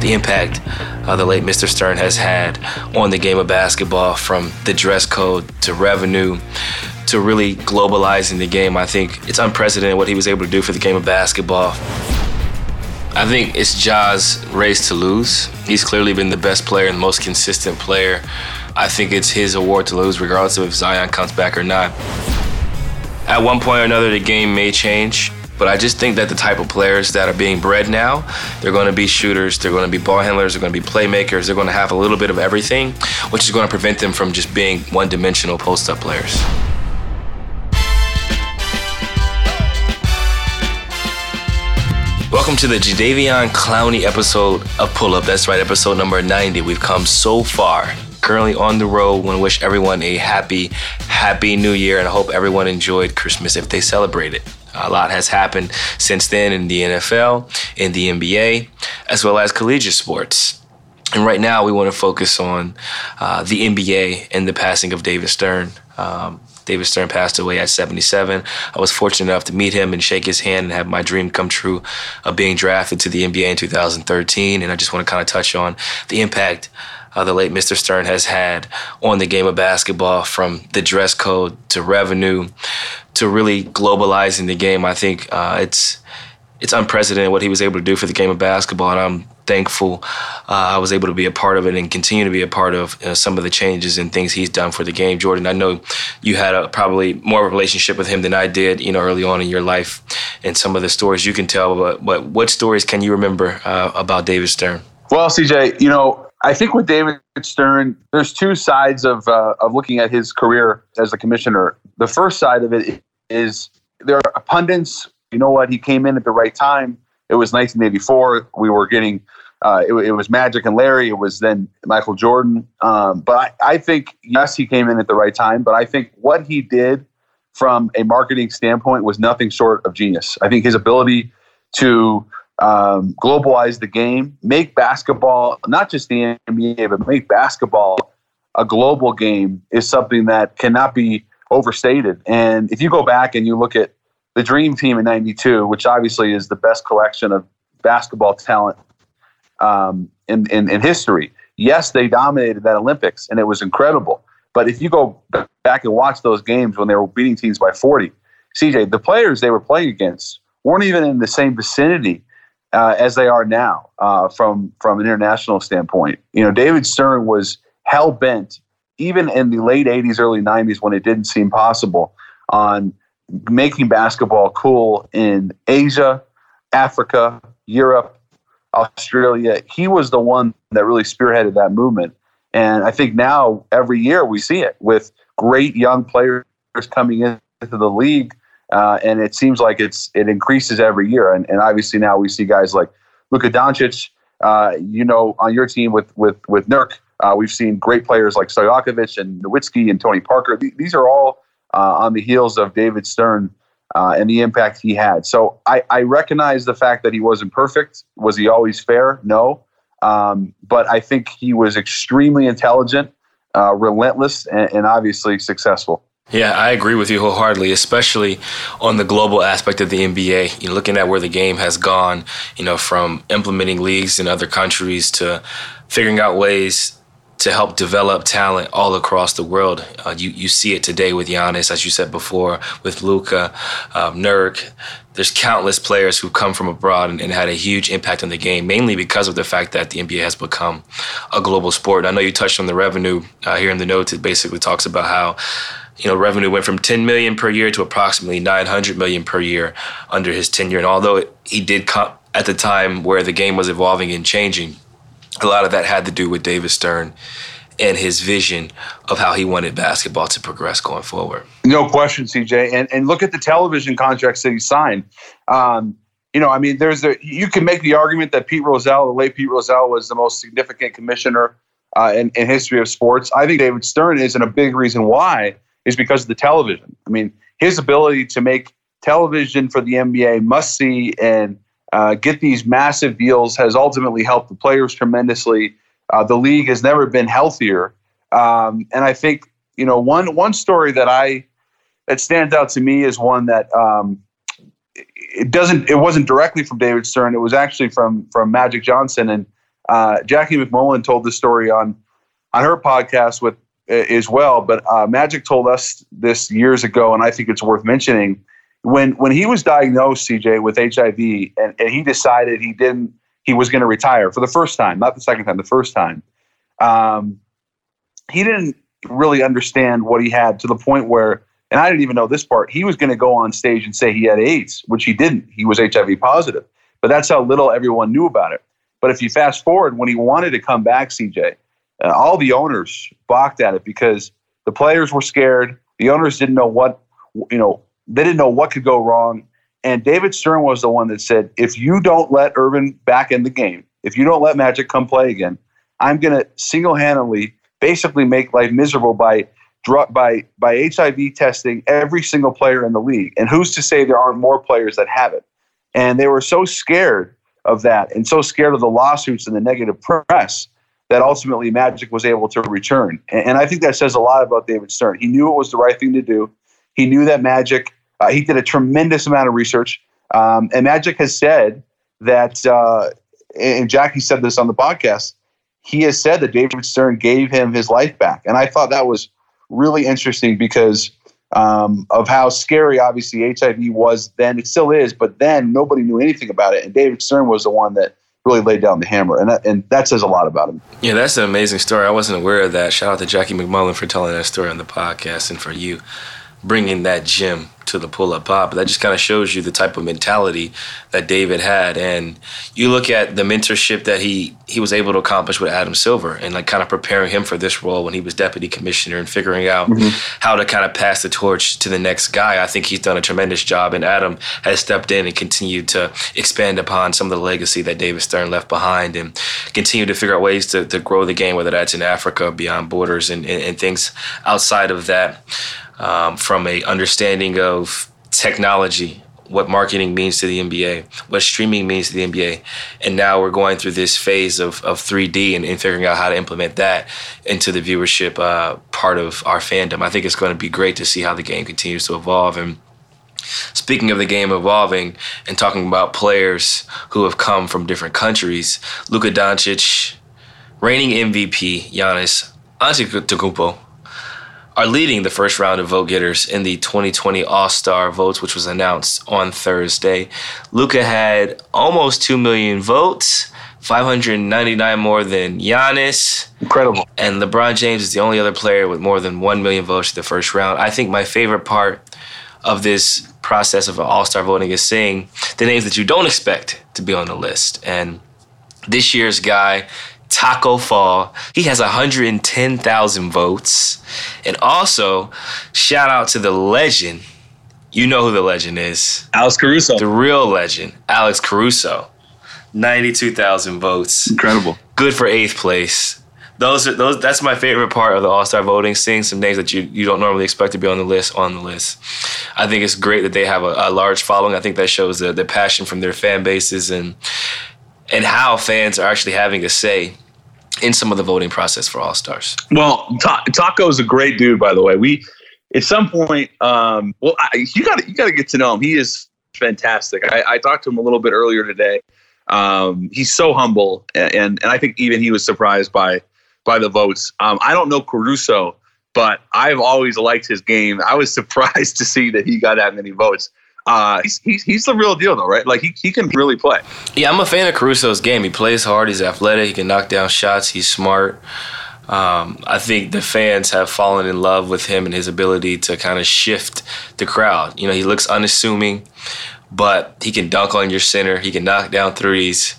the impact uh, the late Mr. Stern has had on the game of basketball from the dress code to revenue to really globalizing the game. I think it's unprecedented what he was able to do for the game of basketball. I think it's Ja's race to lose. He's clearly been the best player and most consistent player. I think it's his award to lose, regardless of if Zion comes back or not. At one point or another, the game may change. But I just think that the type of players that are being bred now, they're going to be shooters, they're going to be ball handlers, they're going to be playmakers, they're going to have a little bit of everything, which is going to prevent them from just being one dimensional post up players. Welcome to the Jadeveon Clowney episode of Pull Up. That's right, episode number 90. We've come so far. Currently on the road. Want to wish everyone a happy, happy new year, and I hope everyone enjoyed Christmas if they celebrate it. A lot has happened since then in the NFL, in the NBA, as well as collegiate sports. And right now, we want to focus on uh, the NBA and the passing of David Stern. Um, David Stern passed away at 77. I was fortunate enough to meet him and shake his hand and have my dream come true of being drafted to the NBA in 2013. And I just want to kind of touch on the impact uh, the late Mr. Stern has had on the game of basketball from the dress code to revenue to really globalizing the game. I think uh, it's it's unprecedented what he was able to do for the game of basketball, and I'm thankful uh, I was able to be a part of it and continue to be a part of uh, some of the changes and things he's done for the game. Jordan, I know you had a, probably more of a relationship with him than I did, you know, early on in your life, and some of the stories you can tell. But, but what stories can you remember uh, about David Stern? Well, CJ, you know, I think with David Stern, there's two sides of uh, of looking at his career as a commissioner. The first side of it is there are pundits. You know what? He came in at the right time. It was 1984. We were getting uh, it, it, was Magic and Larry. It was then Michael Jordan. Um, but I, I, think yes, he came in at the right time. But I think what he did from a marketing standpoint was nothing short of genius. I think his ability to um, globalize the game, make basketball not just the NBA, but make basketball a global game is something that cannot be overstated. And if you go back and you look at the Dream Team in '92, which obviously is the best collection of basketball talent um, in, in, in history, yes, they dominated that Olympics and it was incredible. But if you go back and watch those games when they were beating teams by 40, CJ, the players they were playing against weren't even in the same vicinity uh, as they are now uh, from from an international standpoint. You know, David Stern was hell bent, even in the late '80s, early '90s, when it didn't seem possible, on making basketball cool in Asia, Africa, Europe, Australia. He was the one that really spearheaded that movement. And I think now every year we see it with great young players coming into the league uh, and it seems like it's it increases every year. And, and obviously now we see guys like Luka Doncic. Uh, you know, on your team with with with Nurk, uh, we've seen great players like Stojakovic and Nowitzki and Tony Parker. These are all uh, on the heels of David Stern uh, and the impact he had. So I, I recognize the fact that he wasn't perfect. Was he always fair? No. Um, but I think he was extremely intelligent, uh, relentless, and, and obviously successful. Yeah, I agree with you wholeheartedly, especially on the global aspect of the NBA. You know, looking at where the game has gone, you know, from implementing leagues in other countries to figuring out ways to help develop talent all across the world. Uh, you you see it today with Giannis, as you said before, with Luka, um, Nurk. There's countless players who come from abroad and, and, had a huge impact on the game, mainly because of the fact that the NBA has become a global sport. I know you touched on the revenue uh, here in the notes. It basically talks about how you know, revenue went from 10 million per year to approximately 900 million per year under his tenure. And although he did come at the time where the game was evolving and changing, a lot of that had to do with David Stern and his vision of how he wanted basketball to progress going forward. No question, CJ. And and look at the television contracts that he signed. Um, you know, I mean, there's a you can make the argument that Pete Rozelle, the late Pete Rozelle, was the most significant commissioner uh, in, in history of sports. I think David Stern is, and a big reason why is because of the television. I mean, his ability to make television for the NBA must see and uh, get these massive deals has ultimately helped the players tremendously. Uh, the league has never been healthier, um, and I think you know one one story that I that stands out to me is one that um, it doesn't it wasn't directly from David Stern. It was actually from from Magic Johnson and uh, Jackie MacMullan told this story on on her podcast with as well. But uh, Magic told us this years ago, and I think it's worth mentioning. When when he was diagnosed, CJ, with HIV, and, and he decided he didn't he was going to retire for the first time, not the second time, the first time. Um, he didn't really understand what he had to the point where, and I didn't even know this part. He was going to go on stage and say he had AIDS, which he didn't. He was HIV positive, but that's how little everyone knew about it. But if you fast forward, when he wanted to come back, CJ, uh, all the owners balked at it because the players were scared. The owners didn't know what, you know, they didn't know what could go wrong. And David Stern was the one that said, if you don't let Earvin back in the game, if you don't let Magic come play again, I'm going to single handedly basically make life miserable by by by HIV testing every single player in the league. And who's to say there aren't more players that have it? And they were so scared of that and so scared of the lawsuits and the negative press that ultimately Magic was able to return. And, I think that says a lot about David Stern. He knew it was the right thing to do. He knew that Magic. Uh, he did a tremendous amount of research, um, and Magic has said that. Uh, and Jackie said this on the podcast he has said that David Stern gave him his life back. And I thought that was really interesting because um, of how scary, obviously, HIV was then. It still is, but then nobody knew anything about it. And David Stern was the one that really laid down the hammer. And that, and that says a lot about him. Yeah, that's an amazing story. I wasn't aware of that. Shout out to Jackie MacMullan for telling that story on the podcast and for you bringing that gem to the pull up pop. That just kind of shows you the type of mentality that David had. And you look at the mentorship that he he was able to accomplish with Adam Silver and like kind of preparing him for this role when he was deputy commissioner and figuring out mm-hmm. how to kind of pass the torch to the next guy. I think he's done a tremendous job and Adam has stepped in and continued to expand upon some of the legacy that David Stern left behind and continue to figure out ways to, to grow the game, whether that's in Africa, beyond borders and, and, and things outside of that um, from a understanding of technology, what marketing means to the NBA, what streaming means to the NBA. And now we're going through this phase of, of 3D and, and figuring out how to implement that into the viewership uh, part of our fandom. I think it's going to be great to see how the game continues to evolve. And speaking of the game evolving and talking about players who have come from different countries, Luka Doncic, reigning MVP, Giannis Antetokounmpo, are leading the first round of vote getters in the 2020 All Star votes, which was announced on Thursday. Luka had almost 2 million votes. 599 more than Giannis. Incredible. And LeBron James is the only other player with more than 1 million votes in the first round. I think my favorite part of this process of all star voting is seeing the names that you don't expect to be on the list. And this year's guy Tacko Fall. He has 110,000 votes. And also, shout out to the legend. You know who the legend is. Alex Caruso. The real legend, Alex Caruso. 92,000 votes. Incredible. Good for eighth place. Those are those. That's my favorite part of the All Star voting. Seeing some names that you, you don't normally expect to be on the list on the list. I think it's great that they have a, a large following. I think that shows the, the passion from their fan bases and and how fans are actually having a say in some of the voting process for All Stars. Well, Ta- Tacko is a great dude, by the way. We at some point, um, well, I, you got you got to get to know him. He is fantastic. I, I, talked to him a little bit earlier today. Um, he's so humble, and, and I think even he was surprised by by the votes. Um, I don't know Caruso, but I've always liked his game. I was surprised to see that he got that many votes uh, he's, he's, he's the real deal though, right? Like he, he can really play. Yeah, I'm a fan of Caruso's game. He plays hard. He's athletic. He can knock down shots. He's smart. Um, I think the fans have fallen in love with him and his ability to kind of shift the crowd. You know, he looks unassuming, but he can dunk on your center. He can knock down threes,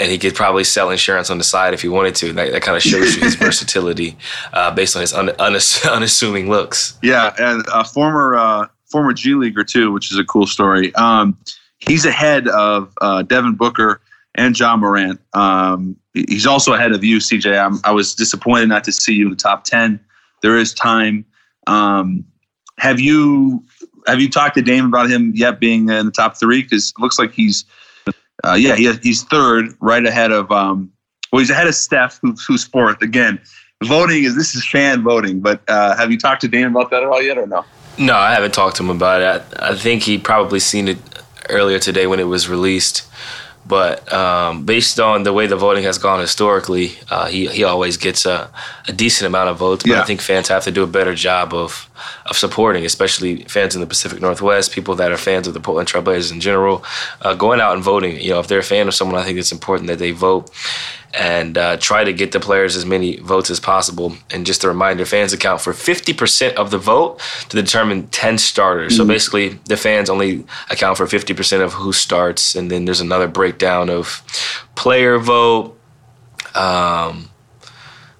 and he could probably sell insurance on the side if he wanted to. That, that kind of shows you his versatility uh, based on his un, unassuming looks. Yeah, and a former uh, former G Leaguer too, which is a cool story. Um, he's ahead of uh, Devin Booker and Ja Morant. Um, he's also ahead of you, CJ. I'm, i was disappointed not to see you in the top ten. There is time. Um, have you have you talked to Dame about him yet being in the top three? Because it looks like he's uh, yeah he, he's third, right ahead of um, well he's ahead of Steph, who's, who's fourth. Again, voting is this is fan voting, but uh, have you talked to Dame about that at all yet or no? No, I haven't talked to him about it. I, I think he probably seen it earlier today when it was released. But um, based on the way the voting has gone historically, uh, he he always gets a, a, decent amount of votes. But yeah. I think fans have to do a better job of of supporting, especially fans in the Pacific Northwest, people that are fans of the Portland Trailblazers in general, uh, going out and voting. You know, if they're a fan of someone, I think it's important that they vote and uh, try to get the players as many votes as possible. And just a reminder, fans account for 50% of the vote to determine 10 starters. Mm-hmm. So basically, the fans only account for 50% of who starts, and then there's another breakdown of player vote. Um,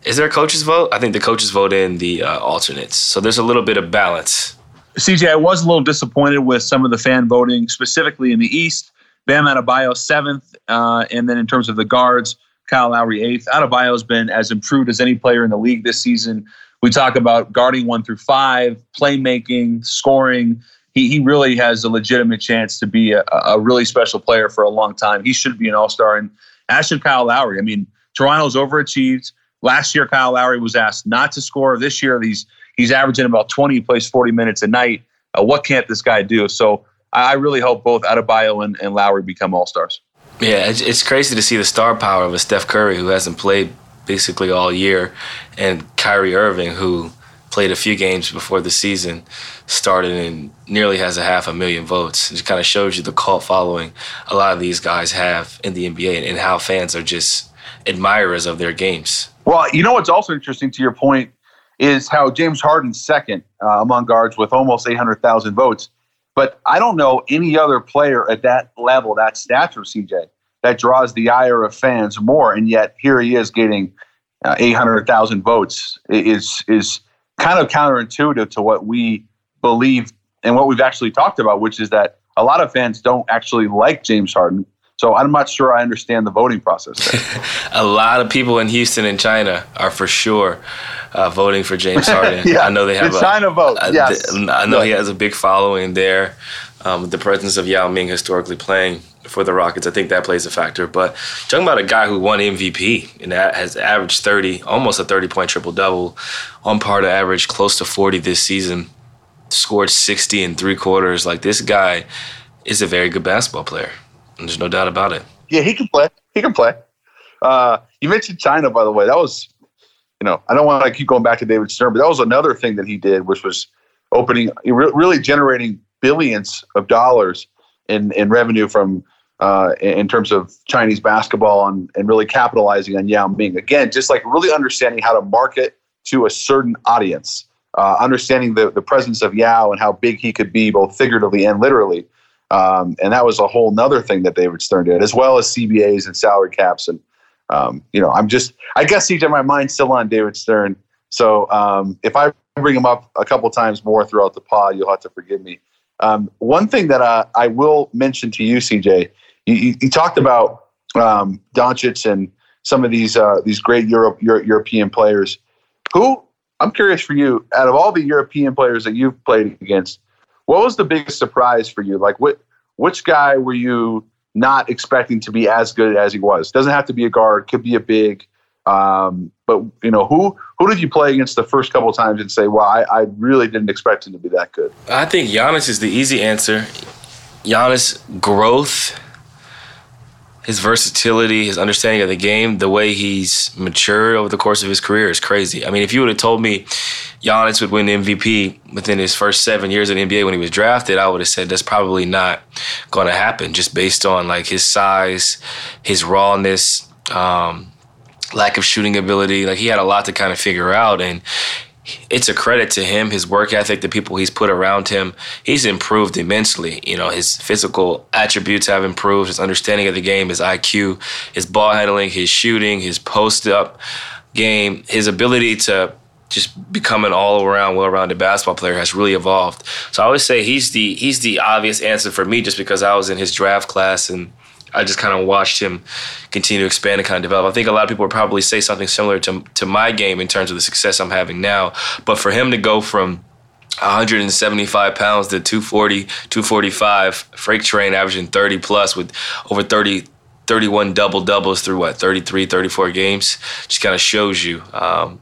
is there a coach's vote? I think the coaches vote in the uh, alternates. So there's a little bit of balance. CJ, I was a little disappointed with some of the fan voting, specifically in the East. Bam Adebayo seventh, uh, and then in terms of the guards, Kyle Lowry eighth. Adebayo's been as improved as any player in the league this season. We talk about guarding one through five, playmaking, scoring. He, he really has a legitimate chance to be a, a really special player for a long time. He should be an all star. And as should Kyle Lowry. I mean, Toronto's overachieved. Last year, Kyle Lowry was asked not to score. This year, he's he's averaging about 20. He plays 40 minutes a night. Uh, what can't this guy do? So I really hope both Adebayo and, and Lowry become all stars. Yeah, it's, it's crazy to see the star power of a Steph Curry who hasn't played basically all year, and Kyrie Irving who played a few games before the season started and nearly has a half a million votes. It kind of shows you the cult following a lot of these guys have in the NBA and how fans are just admirers of their games. Well, you know what's also interesting to your point is how James Harden's second uh, among guards with almost 800,000 votes. But I don't know any other player at that level, that stature, CJ, that draws the ire of fans more. And yet here he is getting uh, 800,000 votes. It is is kind of counterintuitive to what we believe and what we've actually talked about, which is that a lot of fans don't actually like James Harden. So I'm not sure I understand the voting process. a lot of people in Houston and China are for sure uh, voting for James Harden. yeah, I know they have the a China vote. A, yes. I know he has a big following there. Um, the presence of Yao Ming historically playing for the Rockets, I think that plays a factor. But talking about a guy who won MVP and has averaged 30, almost a 30 point triple double, on par to average close to 40 this season, scored 60 in three quarters. Like this guy is a very good basketball player. There's no doubt about it. Yeah, he can play. He can play. Uh, you mentioned China, by the way. That was, you know, I don't want to keep going back to David Stern, but that was another thing that he did, which was opening, really generating billions of dollars in, in revenue from uh, in terms of Chinese basketball and, and really capitalizing on Yao Ming. Again, just like really understanding how to market to a certain audience, uh, understanding the, the presence of Yao and how big he could be, both figuratively and literally. Um, and that was a whole nother thing that David Stern did, as well as CBAs and salary caps. And, um, you know, I'm just, I guess, CJ, my mind's still on David Stern. So um, if I bring him up a couple times more throughout the pod, you'll have to forgive me. Um, one thing that uh, I will mention to you, CJ, you, you talked about um, Doncic and some of these uh, these great Europe, Euro, European players. Who I'm curious for you, out of all the European players that you've played against, what was the biggest surprise for you? Like, what which guy were you not expecting to be as good as he was? Doesn't have to be a guard, could be a big. Um, but you know, who who did you play against the first couple times and say, "Well, I, I really didn't expect him to be that good"? I think Giannis is the easy answer. Giannis growth his versatility, his understanding of the game, the way he's matured over the course of his career is crazy. I mean, if you would have told me Giannis would win MVP within his first seven years in the NBA when he was drafted, I would have said that's probably not going to happen just based on like his size, his rawness, um, lack of shooting ability. Like he had a lot to kind of figure out. And it's a credit to him, his work ethic, the people he's put around him. He's improved immensely. You know, his physical attributes have improved, his understanding of the game, his IQ, his ball handling, his shooting, his post up game, his ability to just become an all-around, well-rounded basketball player has really evolved. So I always say he's the he's the obvious answer for me, just because I was in his draft class and I just kind of watched him continue to expand and kind of develop. I think a lot of people would probably say something similar to to my game in terms of the success I'm having now. But for him to go from 175 pounds to 240, 245, freight train averaging 30 plus with over 30, 31 double doubles through what 33, 34 games, just kind of shows you um,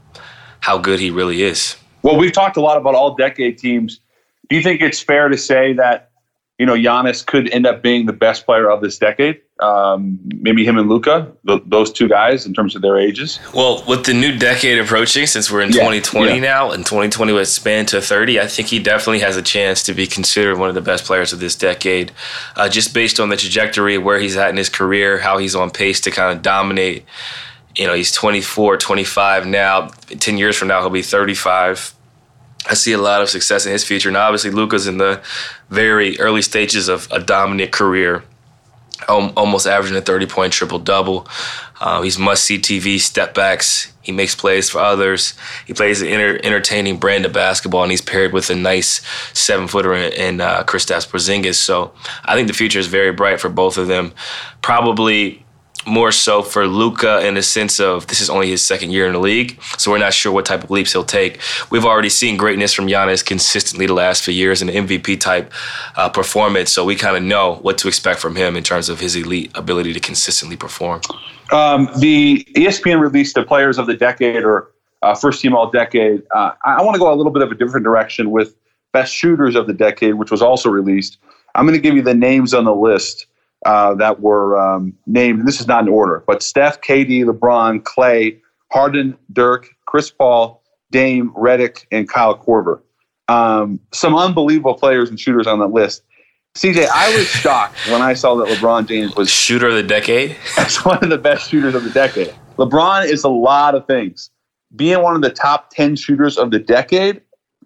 how good he really is. Well, we've talked a lot about all decade teams. Do you think it's fair to say that you know, Giannis could end up being the best player of this decade. um, maybe him and Luka, th- those two guys in terms of their ages. Well, with the new decade approaching, since we're in Yeah, 2020 yeah. now, and 2020 was spanned to 30, I think he definitely has a chance to be considered one of the best players of this decade, uh, just based on the trajectory of where he's at in his career, how he's on pace to kind of dominate. You know, he's 24, 25 now. 10 years from now, he'll be 35. I see a lot of success in his future. And obviously, Luka's in the very early stages of a dominant career, almost averaging a 30 point triple double. Uh, he's must see TV step backs. He makes plays for others. He plays an enter- entertaining brand of basketball, and he's paired with a nice seven footer in, in uh, Kristaps Porzingis. So I think the future is very bright for both of them. Probably more so for Luka in the sense of this is only his second year in the league, so we're not sure what type of leaps he'll take. We've already seen greatness from Giannis consistently the last few years in an MVP type uh, performance, so we kind of know what to expect from him in terms of his elite ability to consistently perform. Um, the ESPN released the Players of the Decade or uh, First Team All Decade. Uh, I, I want to go a little bit of a different direction with Best Shooters of the Decade, which was also released. I'm going to give you the names on the list uh, that were um, named. And this is not in order, but Steph, KD, LeBron, Klay, Harden, Dirk, Chris Paul, Dame, Redick, and Kyle Korver. Um, some unbelievable players and shooters on that list. CJ, I was shocked when I saw that LeBron James was Shooter of the decade. as one of the best shooters of the decade. LeBron is a lot of things. Being one of the top ten shooters of the decade,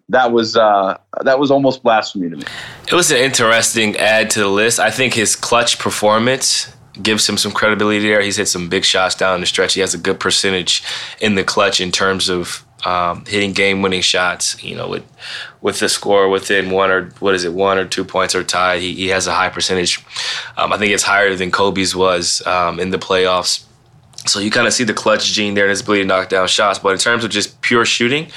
that was uh, that was almost blasphemy to me. It was an interesting add to the list. I think his clutch performance gives him some credibility there. He's hit some big shots down the stretch. He has a good percentage in the clutch in terms of um, hitting game-winning shots. You know, with with the score within one or what is it, one or two points or tied, he, he has a high percentage. Um, I think it's higher than Kobe's was um, in the playoffs. So you kind of see the clutch gene there and his ability to knock down shots. But in terms of just pure shooting,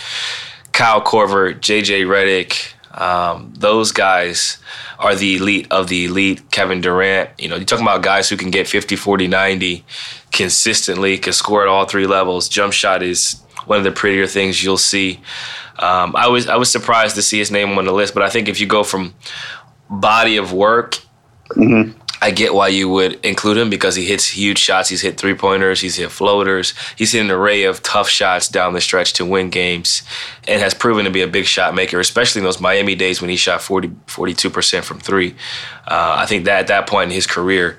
Kyle Korver, JJ Redick, um, those guys are the elite of the elite. Kevin Durant, you know, you're talking about guys who can get 50, 40, 90 consistently, can score at all three levels. Jump shot is one of the prettier things you'll see. Um, I was I was surprised to see his name on the list, but I think if you go from body of work I get why you would include him because he hits huge shots. He's hit three pointers, he's hit floaters, he's hit an array of tough shots down the stretch to win games and has proven to be a big shot maker, especially in those Miami days when he shot 40, 42% from three. Uh, I think that at that point in his career,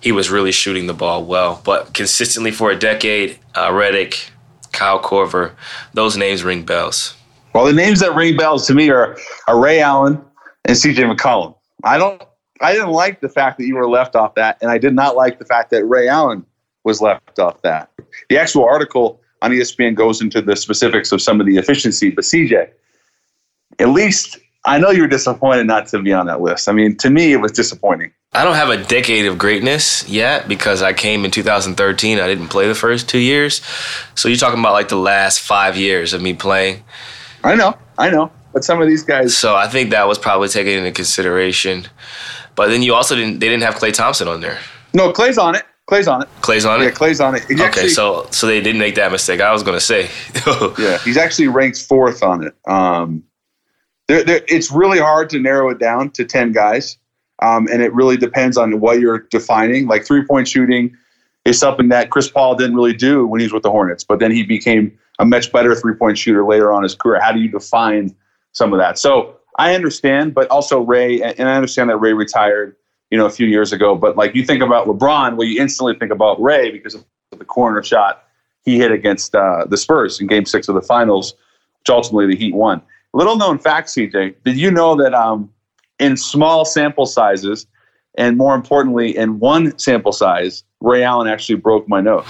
he was really shooting the ball well. But consistently for a decade, uh, Redick, Kyle Korver, those names ring bells. Well, the names that ring bells to me are, are Ray Allen and CJ McCollum. I don't. I didn't like the fact that you were left off that, and I did not like the fact that Ray Allen was left off that. The actual article on ESPN goes into the specifics of some of the efficiency, but CJ, at least I know you were disappointed not to be on that list. I mean, to me, it was disappointing. I don't have a decade of greatness yet because I came in 2013. I didn't play the first two years. So you're talking about like the last five years of me playing. I know, I know, but some of these guys, So I think that was probably taken into consideration. But then you also didn't. They didn't have Klay Thompson on there. no, Klay's on it. Klay's on it. Klay's on Yeah, it. Yeah, Klay's on it. He's Okay, actually- so so they didn't make that mistake. I was gonna say. Yeah, he's actually ranked fourth on it. Um, there, there, it's really hard to narrow it down to 10 guys. Um, and it really depends on what you're defining. Like three point shooting is something that Chris Paul didn't really do when he was with the Hornets, but then he became a much better three point shooter later on in his career. How do you define some of that? So I understand, but also Ray, and I understand that Ray retired, you know, a few years ago. But like you think about LeBron, well, you instantly think about Ray because of the corner shot he hit against uh, the Spurs in Game Six of the Finals, which ultimately the Heat won. Little known fact, CJ, did you know that um, in small sample sizes, and more importantly, in one sample size, Ray Allen actually broke my nose.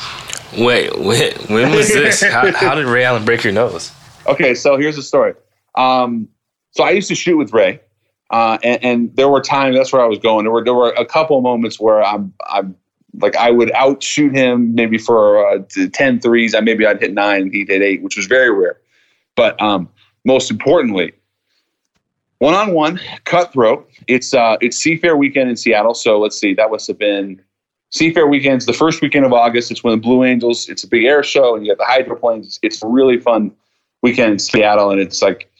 Wait, when, when was this? How, how did Ray Allen break your nose? Okay, so here's the story. Um, so I used to shoot with Ray, uh, and, and there were times that's where I was going. There were there were a couple of moments where I'm I'm like I would outshoot him maybe for uh, 10 threes. I maybe I'd hit nine, he'd hit eight, which was very rare. But um, most importantly, one on one cutthroat. It's uh, it's Seafair weekend in Seattle. So let's see, that must have been Seafair weekend's the first weekend of August. It's when the Blue Angels. It's a big air show, and you got the hydroplanes. It's, it's really fun weekend in Seattle, and it's like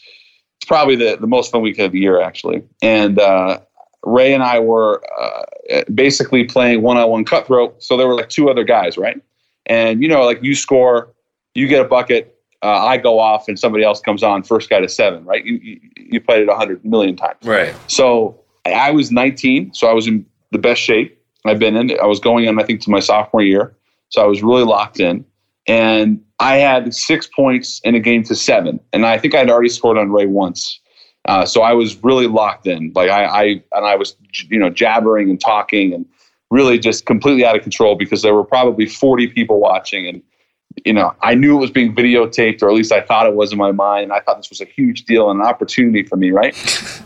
it's probably the, the most fun week of the year actually. And uh, Ray and I were uh, basically playing one on one cutthroat. So there were like two other guys, right? And you know, like you score, you get a bucket, uh, I go off, and somebody else comes on, first guy to seven, right? You you, you played it a hundred million times, Right. So I was 19, so I was in the best shape I've been in. I was going on, I think, to my sophomore year, so I was really locked in. And I had six points in a game to seven, and I think I'd already scored on Ray once. Uh, so I was really locked in. Like I, I and I was, you know, jabbering and talking and really just completely out of control because there were probably 40 people watching and you know, I knew it was being videotaped, or at least I thought it was in my mind. And I thought this was a huge deal and an opportunity for me, right?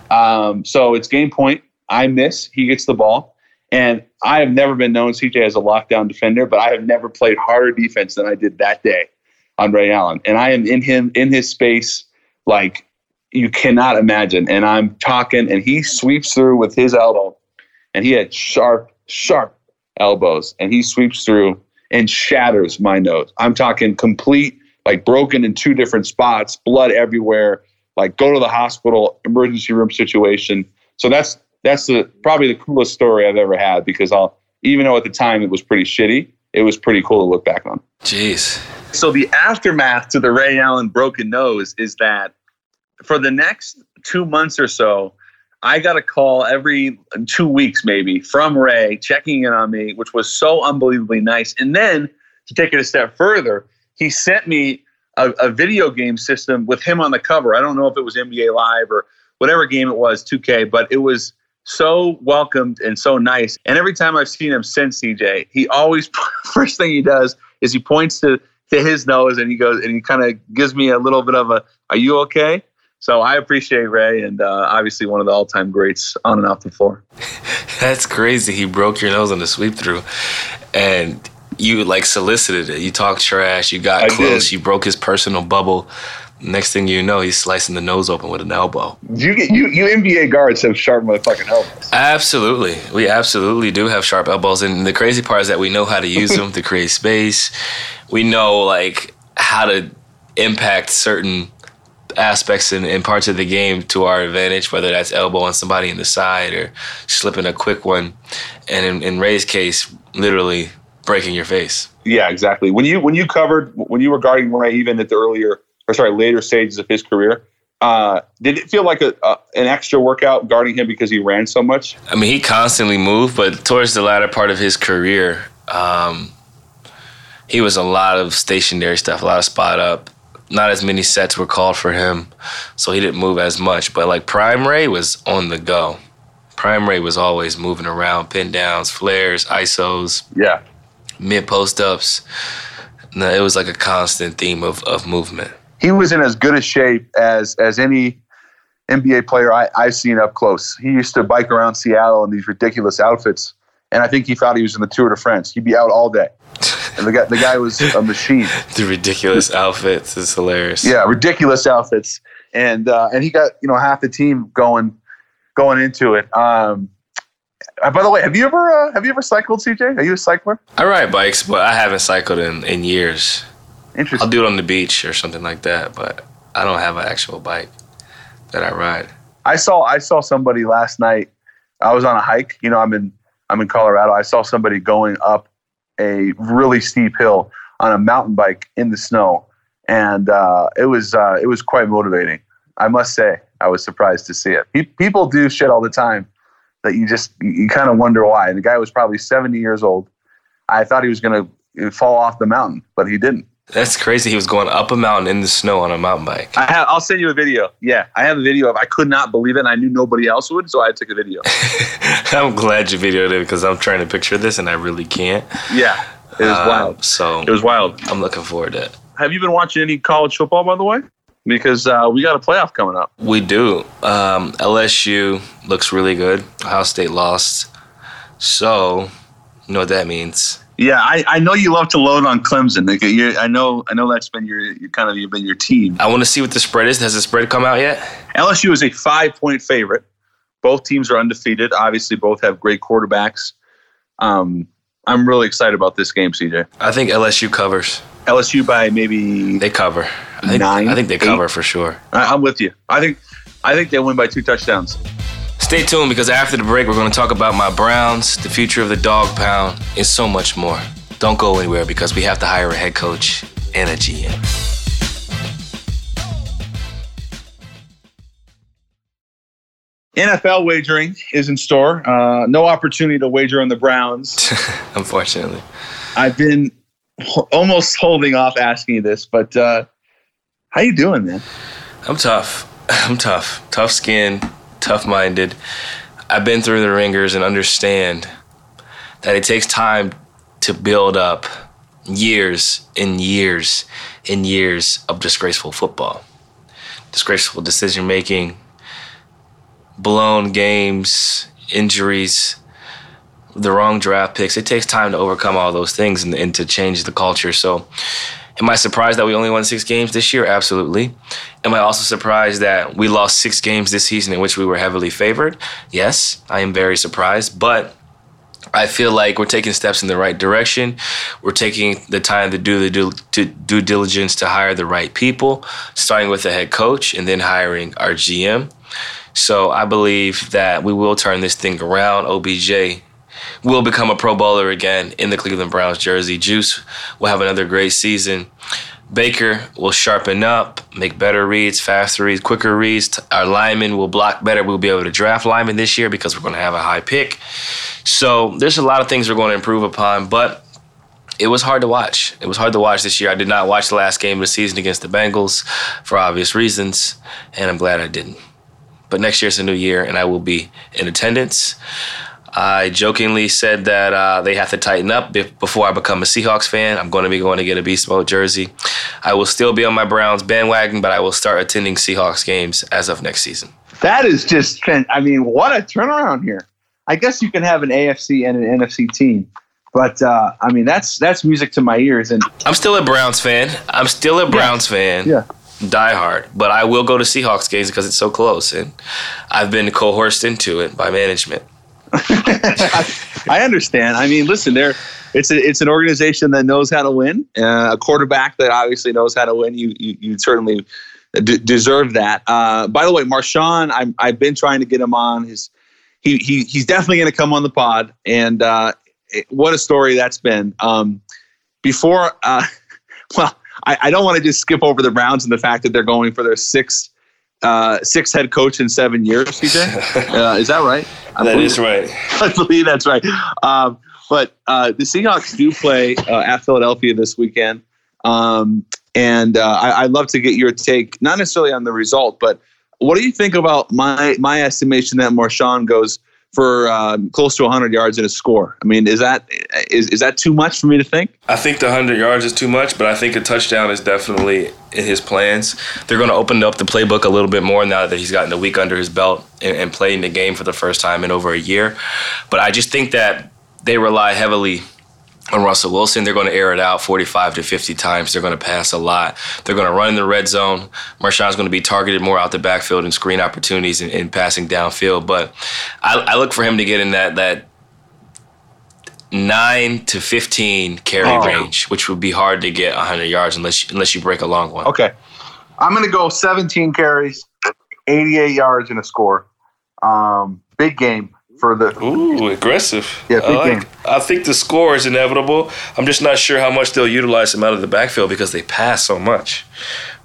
um, so it's game point. I miss. He gets the ball. And I have never been known, CJ, as a lockdown defender, but I have never played harder defense than I did that day on Ray Allen. And I am in him, in his space, like you cannot imagine. And I'm talking, and he sweeps through with his elbow, and he had sharp, sharp elbows, and he sweeps through and shatters my nose. I'm talking complete, like broken in two different spots, blood everywhere, like go to the hospital, emergency room situation. So that's that's the probably the coolest story I've ever had because I'll even though at the time it was pretty shitty, it was pretty cool to look back on. Jeez. So the aftermath to the Ray Allen broken nose is that for the next two months or so, I got a call every two weeks, maybe, from Ray checking in on me, which was so unbelievably nice. And then to take it a step further, he sent me a, a video game system with him on the cover. I don't know if it was NBA Live or whatever game it was, 2K, but it was so welcomed and so nice. And every time I've seen him since CJ, he always first thing he does is he points to to his nose and he goes and he kind of gives me a little bit of a "Are you okay?" So I appreciate Ray and uh, obviously one of the all time greats on and off the floor. That's crazy. He broke your nose on the sweep through, and you like solicited it. You talked trash. You got I close. did. You broke his personal bubble. Next thing you know, he's slicing the nose open with an elbow. You get you you NBA guards have sharp motherfucking elbows. Absolutely. We absolutely do have sharp elbows. And the crazy part is that we know how to use them to create space. We know like how to impact certain aspects and, and parts of the game to our advantage, whether that's elbowing somebody in the side or slipping a quick one. And in, in Ray's case, literally breaking your face. Yeah, exactly. When you when you covered when you were guarding Ray even at the earlier or sorry later stages of his career, uh, did it feel like a, an extra workout guarding him because he ran so much? I mean, he constantly moved, but towards the latter part of his career, um, he was a lot of stationary stuff, a lot of spot up. Not as many sets were called for him, so he didn't move as much. But like Prime Ray was on the go. Prime Ray was always moving around, pin downs, flares, ISOs, Yeah, mid post ups. No, it was like a constant theme of, of movement. He was in as good a shape as as any NBA player I, I've seen up close. He used to bike around Seattle in these ridiculous outfits, and I think he thought he was in the Tour de France. He'd be out all day. And the guy the guy was a machine. The ridiculous outfits is hilarious. Yeah, ridiculous outfits, and uh, and he got you know half the team going going into it. Um, uh, by the way, have you ever uh, have you ever cycled, CJ? Are you a cycler? I ride bikes, but I haven't cycled in, in years. I'll do it on the beach or something like that, but I don't have an actual bike that I ride. I saw I saw somebody last night. I was on a hike. You know, I'm in I'm in Colorado. I saw somebody going up a really steep hill on a mountain bike in the snow, and uh, it was uh, it was quite motivating. I must say, I was surprised to see it. Pe- people do shit all the time that you just you, you kind of wonder why. And the guy was probably 70 years old. I thought he was going to fall off the mountain, but he didn't. That's crazy. He was going up a mountain in the snow on a mountain bike. I have, I'll send you a video. Yeah, I have a video of. I could not believe it, and I knew nobody else would, so I took a video. I'm glad you videoed it because I'm trying to picture this and I really can't. Yeah, it was Um, wild. So It was wild. I'm looking forward to it. Have you been watching any college football, by the way? Because uh, we got a playoff coming up. We do. Um, LSU looks really good. Ohio State lost. So, you know what that means. Yeah, I, I know you love to load on Clemson. Like, I know I know that's been your, your kind of you've been your team. I want to see what the spread is. Has the spread come out yet? LSU is a five point favorite. Both teams are undefeated. Obviously, both have great quarterbacks. Um, I'm really excited about this game, CJ. I think LSU covers. LSU by maybe. They cover. I think, Nine, I think they eight. cover for sure. I, I'm with you. I think I think they win by two touchdowns. Stay tuned because after the break, we're going to talk about my Browns, the future of the dog pound, and so much more. Don't go anywhere because we have to hire a head coach and a GM. NFL wagering is in store. Uh, no opportunity to wager on the Browns. Unfortunately. I've been ho- almost holding off asking you this, but uh, how you doing, man? I'm tough. I'm tough. Tough skin, tough minded. I've been through the ringers and understand that it takes time to build up years and years and years of disgraceful football, disgraceful decision making, blown games, injuries, the wrong draft picks. It takes time to overcome all those things and, and, to change the culture. So, am I surprised that we only won six games this year? Absolutely. Am I also surprised that we lost six games this season in which we were heavily favored? Yes, I am very surprised. But I feel like we're taking steps in the right direction. We're taking the time to do the due, to due diligence to hire the right people, starting with the head coach and then hiring our GM. So I believe that we will turn this thing around. OBJ will become a Pro Bowler again in the Cleveland Browns jersey. Juice will have another great season. Baker will sharpen up, make better reads, faster reads, quicker reads. Our linemen will block better. We'll be able to draft linemen this year because we're going to have a high pick. So there's a lot of things we're going to improve upon, but it was hard to watch. It was hard to watch this year. I did not watch the last game of the season against the Bengals for obvious reasons, and I'm glad I didn't. But next year's a new year, and I will be in attendance. I jokingly said that uh, they have to tighten up before I become a Seahawks fan. I'm going to be going to get a Beast Mode jersey. I will still be on my Browns bandwagon, but I will start attending Seahawks games as of next season. That is just, I mean, what a turnaround here. I guess you can have an AFC and an NFC team. But uh, I mean, that's that's music to my ears. And I'm still a Browns fan. I'm still a Browns yeah. fan. Yeah die hard, but I will go to Seahawks games because it's so close, and I've been coerced into it by management. I, understand. I mean, listen, there it's a, it's an organization that knows how to win. Uh, a quarterback that obviously knows how to win. You you, you certainly d- deserve that. Uh, by the way, Marshawn, i I've been trying to get him on. His he, he he's definitely going to come on the pod. And uh, it, what a story that's been. Um, before, uh, well, I, I don't want to just skip over the Browns and the fact that they're going for their sixth uh, sixth head coach in seven years. CJ, uh, is that right? I that is right. I believe that's right. Um, but uh, the Seahawks do play uh, at Philadelphia this weekend, um, and uh, I, would love to get your take, not necessarily on the result, but what do you think about my my estimation that Marshawn goes for um, close to 100 yards in a score. I mean, is that is, is that too much for me to think? I think the 100 yards is too much, but I think a touchdown is definitely in his plans. They're going to open up the playbook a little bit more now that he's gotten a week under his belt and, and playing the game for the first time in over a year. But I just think that they rely heavily – on Russell Wilson. They're going to air it out 45 to 50 times. They're going to pass a lot. They're going to run in the red zone. Marshawn's going to be targeted more out the backfield and screen opportunities and, and passing downfield. But I, I, look for him to get in that that nine to 15 carry oh. range, which would be hard to get 100 yards unless unless you break a long one. Okay, I'm going to go 17 carries, 88 yards, and a score. Um, big game for the ooh aggressive. Yeah, I, like, I think the score is inevitable. I'm just not sure how much they'll utilize him out of the backfield because they pass so much.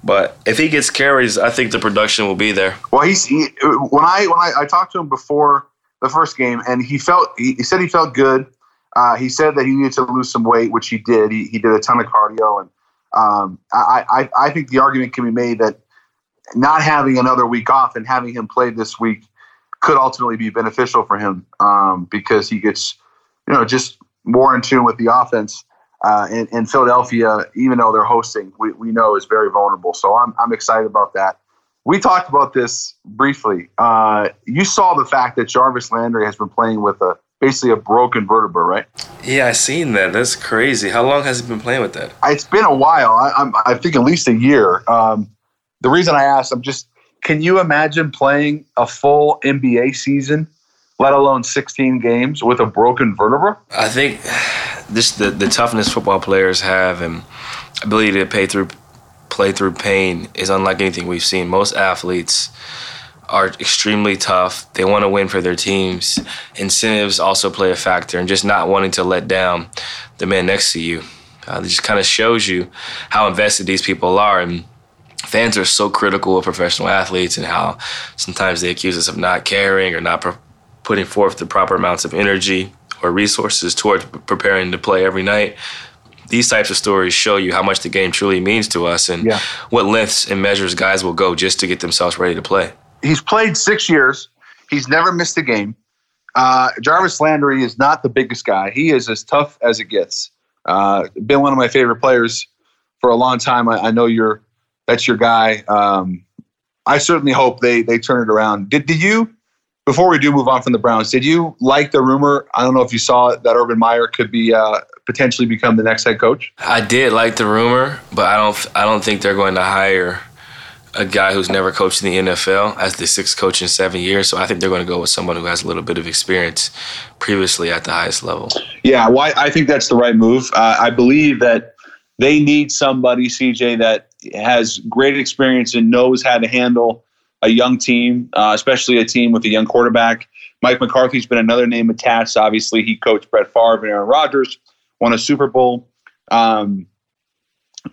But if he gets carries, I think the production will be there. Well, he's he, when I when I, I, talked to him before the first game, and he felt he, he said he felt good. Uh, he said that he needed to lose some weight, which he did. He, he did a ton of cardio, and um, I, I I think the argument can be made that not having another week off and having him play this week could ultimately be beneficial for him um, because he gets, you know, just more in tune with the offense. Uh, and, and, Philadelphia, even though they're hosting, we, we know is very vulnerable. So I'm, I'm excited about that. We talked about this briefly. Uh, you saw the fact that Jarvis Landry has been playing with a basically a broken vertebra, right? Yeah, I seen that. That's crazy. How long has he been playing with that? It's been a while. I, am I think at least a year. Um, the reason I asked, I'm just can you imagine playing a full NBA season, let alone 16 games, with a broken vertebra? I think this the, the toughness football players have and ability to pay through play through pain is unlike anything we've seen. Most athletes are extremely tough. They want to win for their teams. Incentives also play a factor, and just not wanting to let down the man next to you. Uh, it just kind of shows you how invested these people are. And fans are so critical of professional athletes and how sometimes they accuse us of not caring or not pre- putting forth the proper amounts of energy or resources towards preparing to play every night. These types of stories show you how much the game truly means to us and yeah. what lengths and measures guys will go just to get themselves ready to play. He's played six years. He's never missed a game. Uh, Jarvis Landry is not the biggest guy. He is as tough as it gets. Uh, been one of my favorite players for a long time. I, I know you're that's your guy. Um, I certainly hope they they turn it around. Did, did you before we do move on from the Browns? Did you like the rumor? I don't know if you saw it that Urban Meyer could be uh, potentially become the next head coach. I did like the rumor, but I don't I don't think they're going to hire a guy who's never coached in the NFL as the sixth coach in seven years. So I think they're going to go with someone who has a little bit of experience previously at the highest level. Yeah, well, I think that's the right move. Uh, I believe that they need somebody, CJ, that has great experience and knows how to handle a young team, uh, especially a team with a young quarterback. Mike McCarthy's been another name attached. Obviously, he coached Brett Favre and Aaron Rodgers, won a Super Bowl. Um,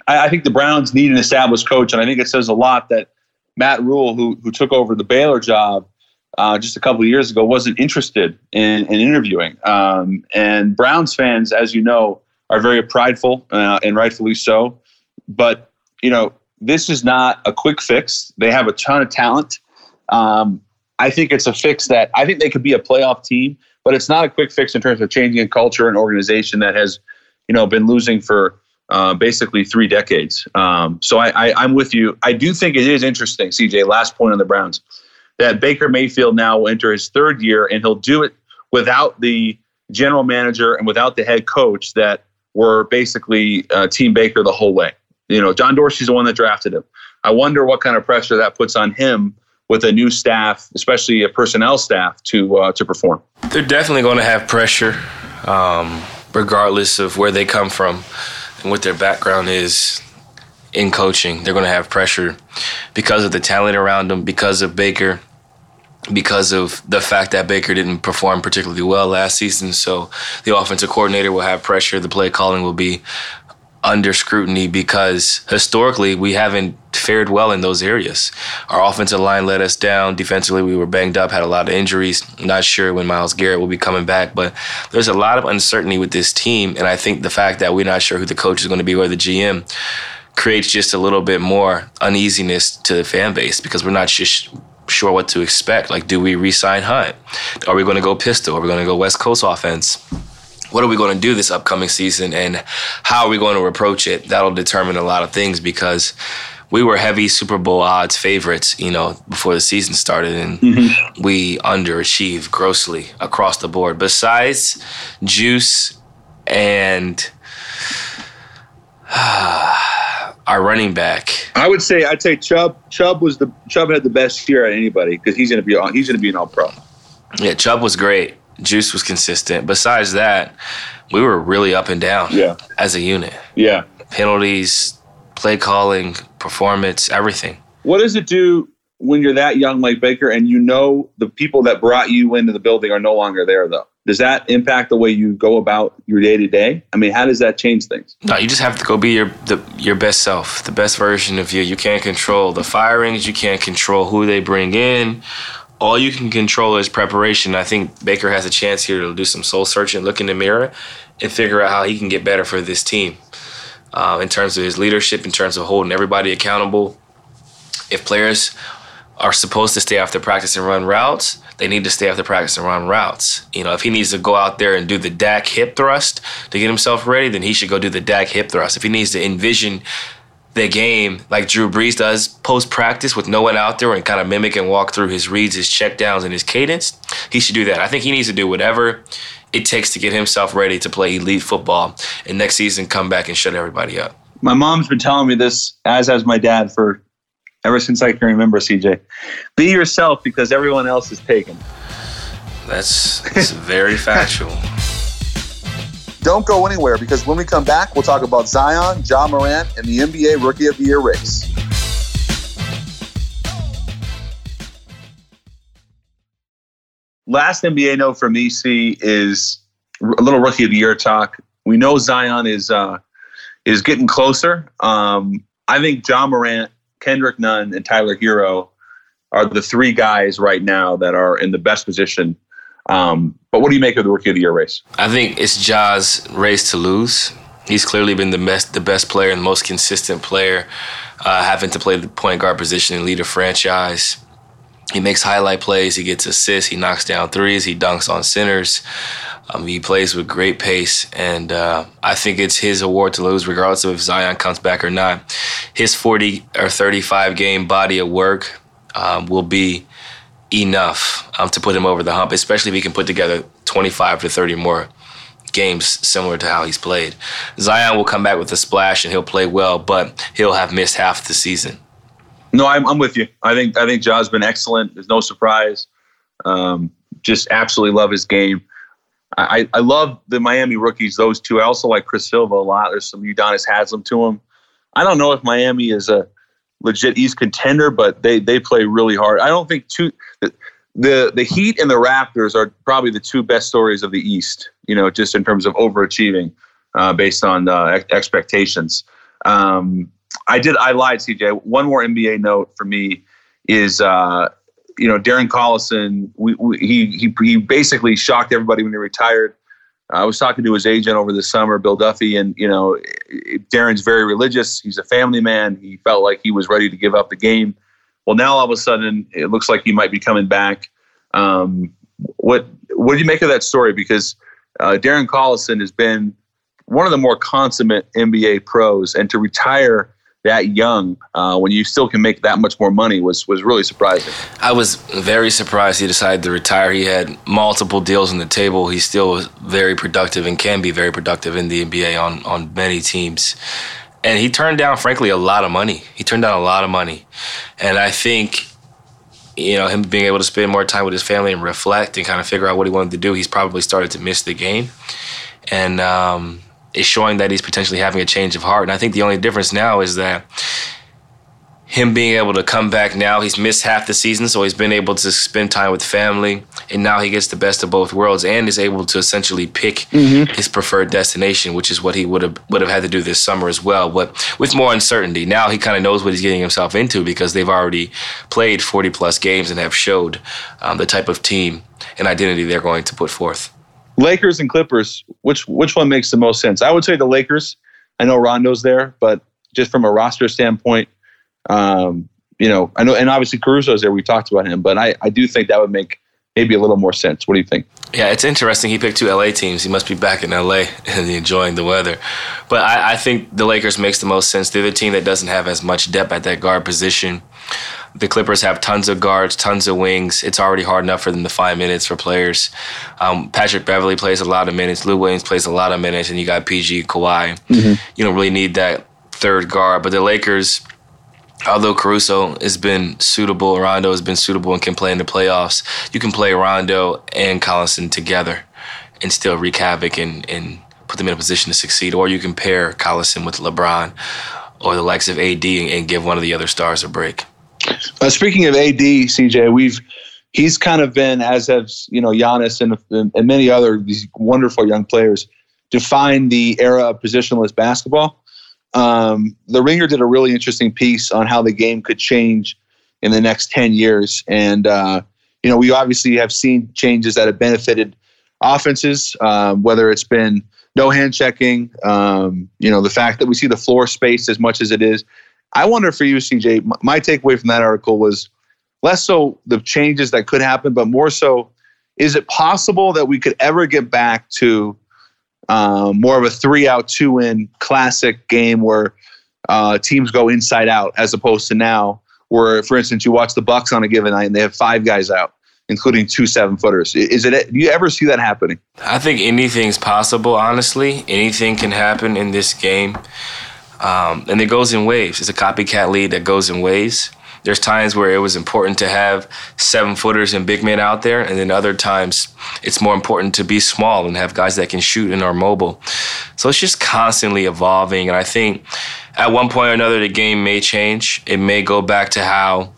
I, I, think the Browns need an established coach, and I think it says a lot that Matt Rhule, who who took over the Baylor job uh, just a couple of years ago, wasn't interested in, in interviewing. Um, and Browns fans, as you know, are very prideful, uh, and rightfully so. But you know, this is not a quick fix. They have a ton of talent. Um, I think it's a fix that I think they could be a playoff team, but it's not a quick fix in terms of changing a culture and organization that has, you know, been losing for uh, basically three decades. Um, so I, I, am with you. I do think it is interesting, CJ. Last point on the Browns, that Baker Mayfield now will enter his third year, and he'll do it without the general manager and without the head coach that were basically uh, Team Baker the whole way. You know, John Dorsey's the one that drafted him. I wonder what kind of pressure that puts on him with a new staff, especially a personnel staff, to uh, to perform. They're definitely going to have pressure, um, regardless of where they come from and what their background is in coaching. They're going to have pressure because of the talent around them, because of Baker, because of the fact that Baker didn't perform particularly well last season. So the offensive coordinator will have pressure. The play calling will be under scrutiny because historically we haven't fared well in those areas. Our offensive line let us down. Defensively, we were banged up, had a lot of injuries. Not sure when Myles Garrett will be coming back, but there's a lot of uncertainty with this team. And I think the fact that we're not sure who the coach is going to be or the GM creates just a little bit more uneasiness to the fan base because we're not just sure what to expect. Like, do we re-sign Hunt? Are we going to go pistol? Are we going to go West Coast offense? what are we going to do this upcoming season and how are we going to approach it? That'll determine a lot of things because we were heavy Super Bowl odds favorites, you know, before the season started, and mm-hmm. we underachieved grossly across the board. Besides Juice and our running back, I would say I'd say Chubb. Chubb was the Chubb had the best year at anybody because he's going to be he's going to be an All Pro. Yeah, Chubb was great. Juice was consistent. Besides that, we were really up and down yeah. as a unit. Yeah. Penalties, play calling, performance, everything. What does it do when you're that young like Baker and you know the people that brought you into the building are no longer there though? Does that impact the way you go about your day to day? I mean, how does that change things? No, you just have to go be your the, your best self, the best version of you. You can't control the firings, you can't control who they bring in, all you can control is preparation. I think Baker has a chance here to do some soul searching, look in the mirror, and figure out how he can get better for this team. Uh, in terms of his leadership, in terms of holding everybody accountable. If players are supposed to stay after practice and run routes, they need to stay after practice and run routes. You know, if he needs to go out there and do the Dak hip thrust to get himself ready, then he should go do the Dak hip thrust. If he needs to envision the game like Drew Brees does post practice with no one out there and kind of mimic and walk through his reads, his checkdowns, and his cadence, he should do that. I think he needs to do whatever it takes to get himself ready to play elite football and next season come back and shut everybody up. My mom's been telling me this, as has my dad, for ever since I can remember, CJ. Be yourself because everyone else is taken. That's, that's very factual. Don't go anywhere because when we come back, we'll talk about Zion, Ja Morant, and the NBA Rookie of the Year race. last NBA note from EC is a little rookie of the year talk. We know Zion is uh, is getting closer. Um, I think Ja Morant, Kendrick Nunn, and Tyler Herro are the three guys right now that are in the best position. Um, but what do you make of the rookie of the year race? I think it's Ja's race to lose. He's clearly been the best, the best player and the most consistent player, uh, having to play the point guard position and lead a franchise. He makes highlight plays. He gets assists. He knocks down threes. He dunks on centers. Um, he plays with great pace, and uh, I think it's his award to lose, regardless of if Zion comes back or not. His 40 or 35 game body of work um, will be enough um, to put him over the hump, especially if he can put together 25 to 30 more games similar to how he's played. Zion will come back with a splash and he'll play well, but he'll have missed half the season. No, I'm, I'm with you. I think I think Ja's been excellent. There's no surprise. Um, just absolutely love his game. I, I love the Miami rookies, those two. I also like Chris Silva a lot. There's some Udonis Haslem to him. I don't know if Miami is a legit East contender, but they they play really hard. I don't think two the the, the Heat and the Raptors are probably the two best stories of the East. You know, just in terms of overachieving uh, based on uh, expectations. Um, I did. I lied, CJ. One more NBA note for me is. Uh, you know, Darren Collison, we, we, he, he, he basically shocked everybody when he retired. I was talking to his agent over the summer, Bill Duffy, and you know, Darren's very religious. He's a family man. He felt like he was ready to give up the game. Well, now all of a sudden, it looks like he might be coming back. Um, what what do you make of that story? Because uh, Darren Collison has been one of the more consummate NBA pros, and to retire that young uh, when you still can make that much more money was was really surprising. I was very surprised he decided to retire. He had multiple deals on the table. He still was very productive and can be very productive in the NBA on on many teams. And he turned down, frankly, a lot of money. He turned down a lot of money, and I think. You know, him being able to spend more time with his family and reflect and kind of figure out what he wanted to do, he's probably started to miss the game. And um, is showing that he's potentially having a change of heart. And I think the only difference now is that him being able to come back now, he's missed half the season, so he's been able to spend time with family, and now he gets the best of both worlds and is able to essentially pick mm-hmm. his preferred destination, which is what he would have would have had to do this summer as well, but with more uncertainty. Now he kind of knows what he's getting himself into because they've already played 40 plus games and have showed um, the type of team and identity they're going to put forth. Lakers and Clippers, which which one makes the most sense? I would say the Lakers. I know Rondo's there, but just from a roster standpoint, um, you know, I know, and obviously Caruso's there. We talked about him, but I, I do think that would make maybe a little more sense. What do you think? Yeah, it's interesting. He picked two LA teams. He must be back in LA and enjoying the weather. But I, I think the Lakers makes the most sense. They're the team that doesn't have as much depth at that guard position. The Clippers have tons of guards, tons of wings. It's already hard enough for them to find minutes for players. Um, Patrick Beverley plays a lot of minutes. Lou Williams plays a lot of minutes, and you got PG Kawhi. Mm-hmm. You don't really need that third guard. But the Lakers, although Caruso has been suitable, Rondo has been suitable and can play in the playoffs, you can play Rondo and Collison together and still wreak havoc and, and put them in a position to succeed. Or you can pair Collison with LeBron or the likes of AD and, and give one of the other stars a break. Uh, speaking of AD, CJ, we've he's kind of been as have you know Giannis and, and, many other these wonderful young players define the era of positionless basketball. Um, the Ringer did a really interesting piece on how the game could change in the next ten years, and uh, you know we obviously have seen changes that have benefited offenses, um, whether it's been no hand checking, um, you know the fact that we see the floor space as much as it is I wonder for you, CJ, my takeaway from that article was less so the changes that could happen, but more so, is it possible that we could ever get back to um, more of a three out, two in classic game where uh, teams go inside out as opposed to now, where, for instance, you watch the Bucks on a given night and they have five guys out, including two seven footers. Is it? Do you ever see that happening? I think anything's possible. Honestly, anything can happen in this game. Um, and it goes in waves. It's a copycat lead that goes in waves. There's times where it was important to have seven footers and big men out there, and then other times it's more important to be small and have guys that can shoot and are mobile. So it's just constantly evolving. And I think at one point or another, the game may change. It may go back to how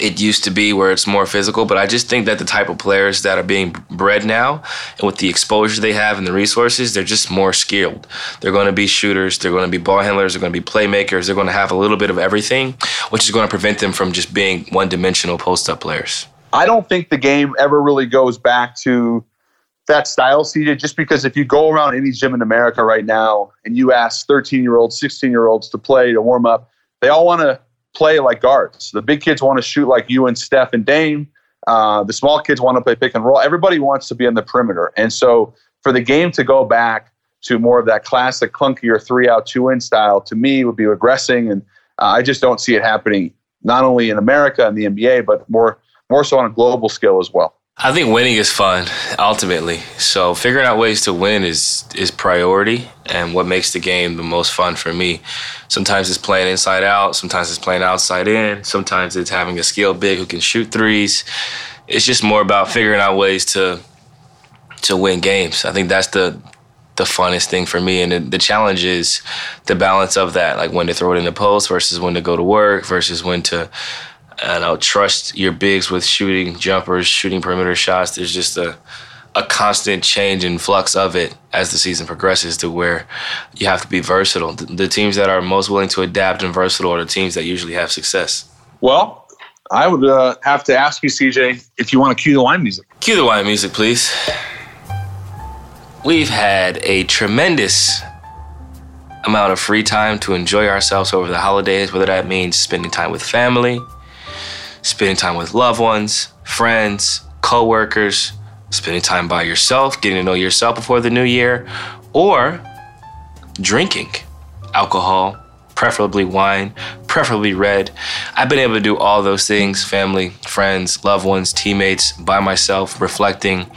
it used to be where it's more physical. But I just think that the type of players that are being bred now and with the exposure they have and the resources, they're just more skilled. They're going to be shooters, they're going to be ball handlers, they're going to be playmakers, they're going to have a little bit of everything, which is going to prevent them from just being one dimensional post up players. I don't think the game ever really goes back to that style, CJ, just because if you go around any gym in America right now and you ask 13 year olds, 16 year olds to play, to warm up, they all want to play like guards. The big kids want to shoot like you and Steph and Dame. Uh, the small kids want to play pick and roll. Everybody wants to be on the perimeter. And so for the game to go back to more of that classic clunkier three out, two in style, to me would be regressing. And uh, I just don't see it happening not only in America and the NBA, but more more so on a global scale as well. I think winning is fun ultimately. So figuring out ways to win is is priority and what makes the game the most fun for me. Sometimes it's playing inside out, sometimes it's playing outside in, sometimes it's having a skilled big who can shoot threes. It's just more about figuring out ways to to win games. I think that's the the funnest thing for me and the, the challenge is the balance of that, like when to throw it in the post versus when to go to work versus when to and I'll trust your bigs with shooting jumpers, shooting perimeter shots. There's just a a constant change and flux of it as the season progresses to where you have to be versatile. The, teams that are most willing to adapt and versatile are the teams that usually have success. Well, I would uh, have to ask you, CJ, if you want to cue the wine music. Cue the wine music, please. We've had a tremendous amount of free time to enjoy ourselves over the holidays, whether that means spending time with family, spending time with loved ones, friends, coworkers, spending time by yourself, getting to know yourself before the new year, or drinking alcohol, preferably wine, preferably red. I've been able to do all those things family, friends, loved ones, teammates, by myself, reflecting.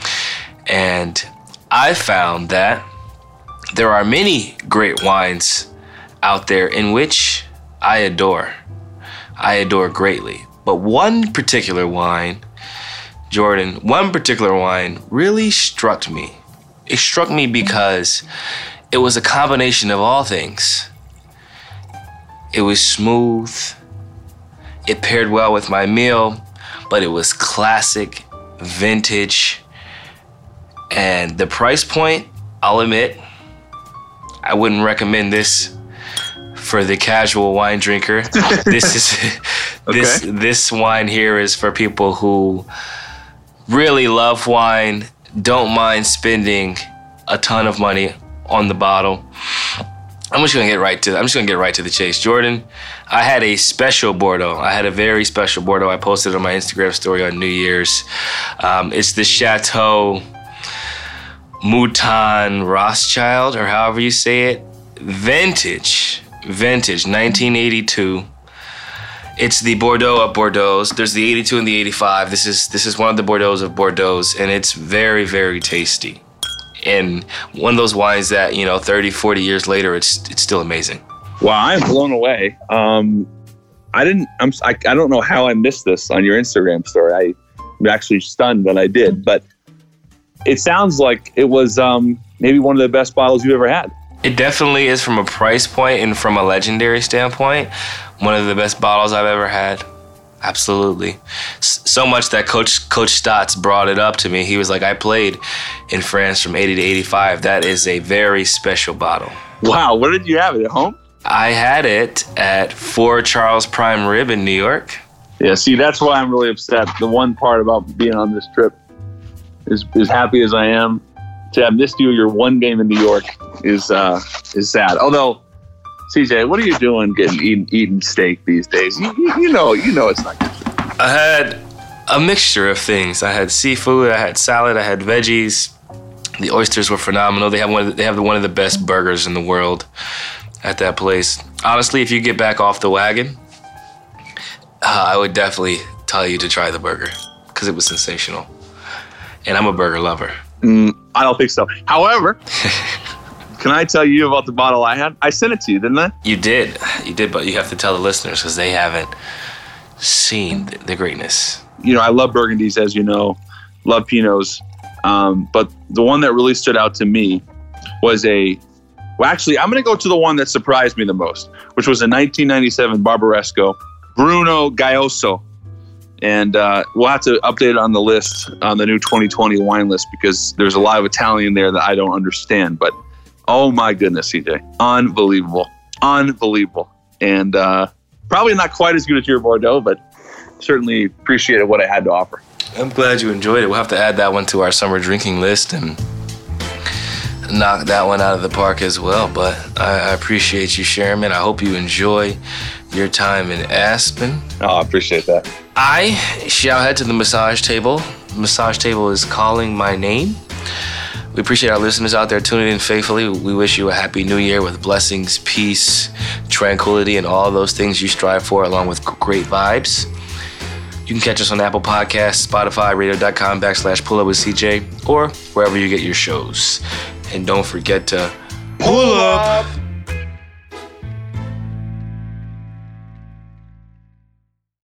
And I found that there are many great wines out there in which I adore. I adore greatly. But one particular wine, Jordan, one particular wine really struck me. It struck me because it was a combination of all things. It was smooth. It paired well with my meal, but it was classic, vintage. And the price point, I'll admit, I wouldn't recommend this for the casual wine drinker. this is this okay. this wine here is for people who really love wine, don't mind spending a ton of money on the bottle. I'm just gonna get right to I'm just gonna get right to the chase. Jordan, I had a special Bordeaux. I had a very special Bordeaux. I posted on my Instagram story on New Year's. Um, it's the Chateau Mouton Rothschild, or however you say it. Vintage vintage 1982 it's the bordeaux of bordeaux there's the 82 and the 85 this is this is one of the bordeaux of bordeaux and it's very very tasty. And one of those wines that you know 30 40 years later it's it's still amazing. Wow i'm blown away. Um i didn't i'm I, I don't know how i missed this on your instagram story. I, i'm actually stunned that i did but it sounds like it was um maybe one of the best bottles you ever had it definitely is from a price point and from a legendary standpoint, one of the best bottles I've ever had. Absolutely. So much that Coach Coach Stotts brought it up to me. He was like, I played in France from 80 to 85. That is a very special bottle. Wow. Where did you have it? At home? I had it at 4 Charles Prime Rib in New York. Yeah, see, that's why I'm really upset. The one part about being on this trip is as happy as I am to have missed you your one game in New York is uh, is sad. Although, CJ, what are you doing getting eating, eating steak these days? You, you, know, you know it's not good. I had a mixture of things. I had seafood, I had salad, I had veggies. The oysters were phenomenal. They have one. Of the, they have one of the best burgers in the world at that place. Honestly, if you get back off the wagon, uh, I would definitely tell you to try the burger because it was sensational. And I'm a burger lover. Mm, I don't think so. However, can I tell you about the bottle I had? I sent it to you, didn't I? You did. You did, but you have to tell the listeners because they haven't seen the greatness. You know, I love Burgundies, as you know, love Pinots. Um, but the one that really stood out to me was a. Well, actually, I'm going to go to the one that surprised me the most, which was a 1997 Barbaresco Bruno Giacosa And uh, we'll have to update it on the list on the new 2020 wine list because there's a lot of Italian there that I don't understand. But oh my goodness, CJ, unbelievable, unbelievable, and uh, probably not quite as good as your Bordeaux, but certainly appreciated what I had to offer. I'm glad you enjoyed it. We'll have to add that one to our summer drinking list and knock that one out of the park as well. But I, I appreciate you sharing, man. I hope you enjoy your time in Aspen. Oh, I appreciate that. I shall head to the massage table. The massage table is calling my name. We appreciate our listeners out there tuning in faithfully. We wish you a happy new year with blessings, peace, tranquility, and all those things you strive for, along with great vibes. You can catch us on Apple Podcasts, Spotify, radio.com backslash pull up with CJ, or wherever you get your shows. And don't forget to pull up.